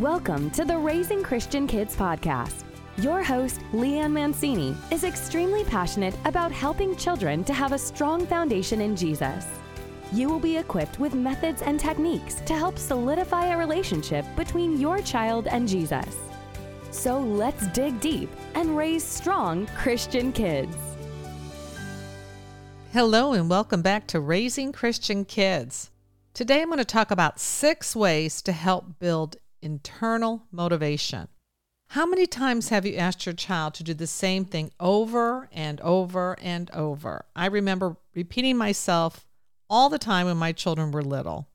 Welcome to the Raising Christian Kids podcast. Your host, Leanne Mancini, is extremely passionate about helping children to have a strong foundation in Jesus. You will be equipped with methods and techniques to help solidify a relationship between your child and Jesus. So let's dig deep and raise strong Christian kids. Hello, and welcome back to Raising Christian Kids. Today I'm going to talk about six ways to help build internal motivation. How many times have you asked your child to do the same thing over and over and over? I remember repeating myself all the time when my children were little.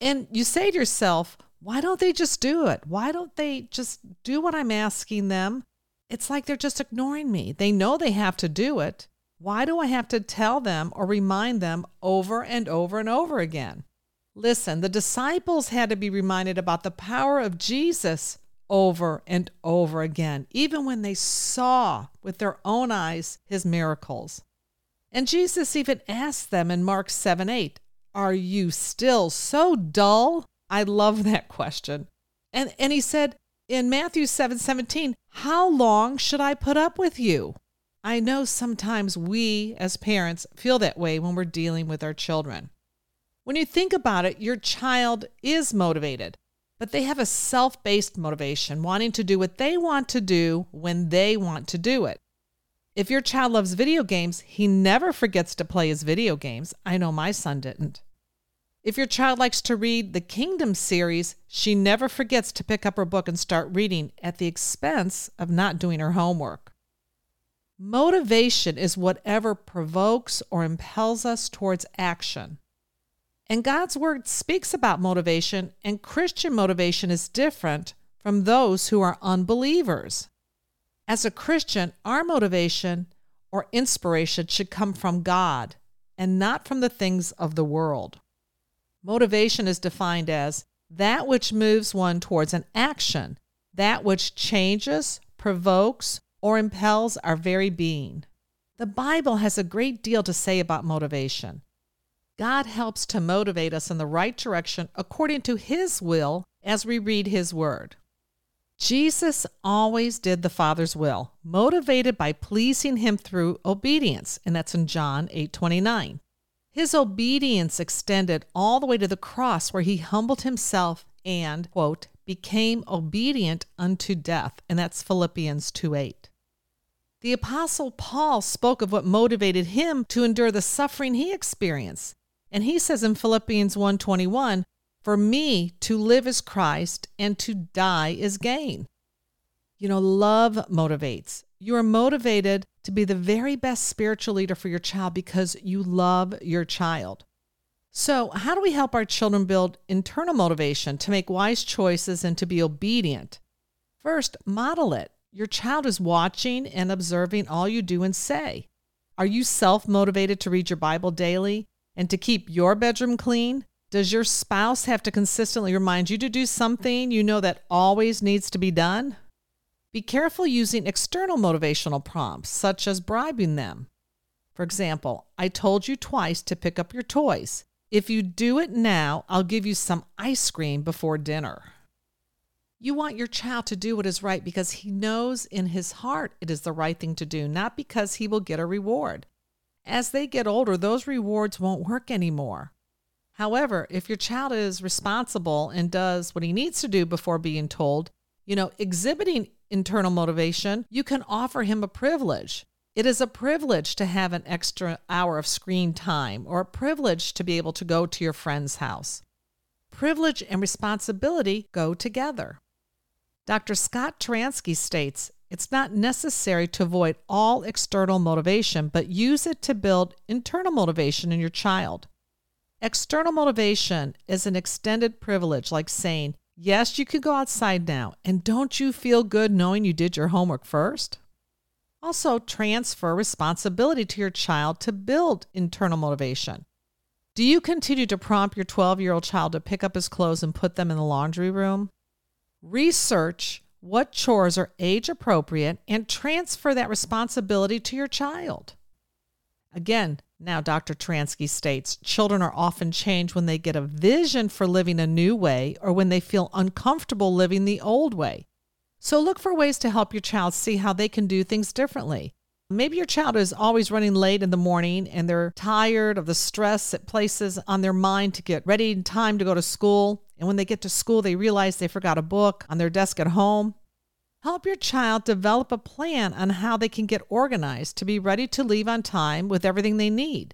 And you say to yourself, why don't they just do it? Why don't they just do what I'm asking them? It's like they're just ignoring me. They know they have to do it. Why do I have to tell them or remind them over and over and over again? Listen, the disciples had to be reminded about the power of Jesus over and over again, even when they saw with their own eyes his miracles. And Jesus even asked them in Mark 7 8, Are you still so dull? I love that question. And, and he said in Matthew 7 17, How long should I put up with you? I know sometimes we as parents feel that way when we're dealing with our children. When you think about it, your child is motivated, but they have a self based motivation, wanting to do what they want to do when they want to do it. If your child loves video games, he never forgets to play his video games. I know my son didn't. If your child likes to read the Kingdom series, she never forgets to pick up her book and start reading at the expense of not doing her homework. Motivation is whatever provokes or impels us towards action. And God's word speaks about motivation, and Christian motivation is different from those who are unbelievers. As a Christian, our motivation or inspiration should come from God and not from the things of the world. Motivation is defined as that which moves one towards an action, that which changes, provokes, or impels our very being. The Bible has a great deal to say about motivation. God helps to motivate us in the right direction according to His will as we read His Word. Jesus always did the Father's will, motivated by pleasing Him through obedience, and that's in John 8 29. His obedience extended all the way to the cross, where He humbled Himself and, quote, became obedient unto death, and that's Philippians 2 8. The Apostle Paul spoke of what motivated him to endure the suffering he experienced. And he says in Philippians 1:21, "For me to live is Christ and to die is gain." You know, love motivates. You are motivated to be the very best spiritual leader for your child because you love your child. So, how do we help our children build internal motivation to make wise choices and to be obedient? First, model it. Your child is watching and observing all you do and say. Are you self motivated to read your Bible daily? And to keep your bedroom clean? Does your spouse have to consistently remind you to do something you know that always needs to be done? Be careful using external motivational prompts, such as bribing them. For example, I told you twice to pick up your toys. If you do it now, I'll give you some ice cream before dinner. You want your child to do what is right because he knows in his heart it is the right thing to do, not because he will get a reward. As they get older, those rewards won't work anymore. However, if your child is responsible and does what he needs to do before being told, you know, exhibiting internal motivation, you can offer him a privilege. It is a privilege to have an extra hour of screen time or a privilege to be able to go to your friend's house. Privilege and responsibility go together. Dr. Scott Turansky states it's not necessary to avoid all external motivation, but use it to build internal motivation in your child. External motivation is an extended privilege, like saying, Yes, you can go outside now, and don't you feel good knowing you did your homework first? Also, transfer responsibility to your child to build internal motivation. Do you continue to prompt your 12 year old child to pick up his clothes and put them in the laundry room? Research what chores are age appropriate and transfer that responsibility to your child. Again, Now, Dr. Turansky states children are often changed when they get a vision for living a new way or when they feel uncomfortable living the old way. So, look for ways to help your child see how they can do things differently. Maybe your child is always running late in the morning and they're tired of the stress it places on their mind to get ready in time to go to school. And when they get to school, they realize they forgot a book on their desk at home. Help your child develop a plan on how they can get organized to be ready to leave on time with everything they need.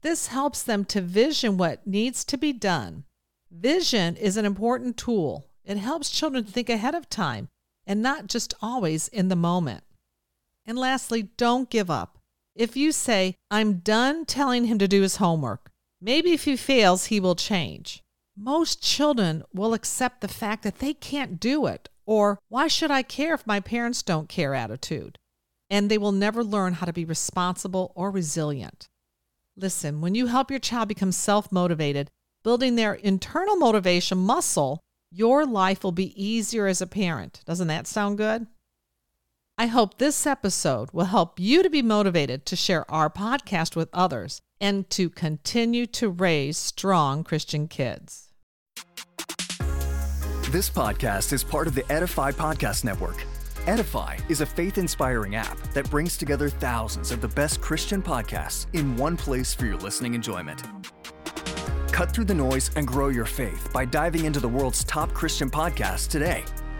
This helps them to vision what needs to be done. Vision is an important tool. It helps children think ahead of time and not just always in the moment. And lastly, don't give up. If you say, I'm done telling him to do his homework, maybe if he fails, he will change. Most children will accept the fact that they can't do it or why should I care if my parents don't care attitude. And they will never learn how to be responsible or resilient. Listen, when you help your child become self motivated, building their internal motivation muscle, your life will be easier as a parent. Doesn't that sound good? I hope this episode will help you to be motivated to share our podcast with others and to continue to raise strong Christian kids. This podcast is part of the Edify Podcast Network. Edify is a faith inspiring app that brings together thousands of the best Christian podcasts in one place for your listening enjoyment. Cut through the noise and grow your faith by diving into the world's top Christian podcasts today.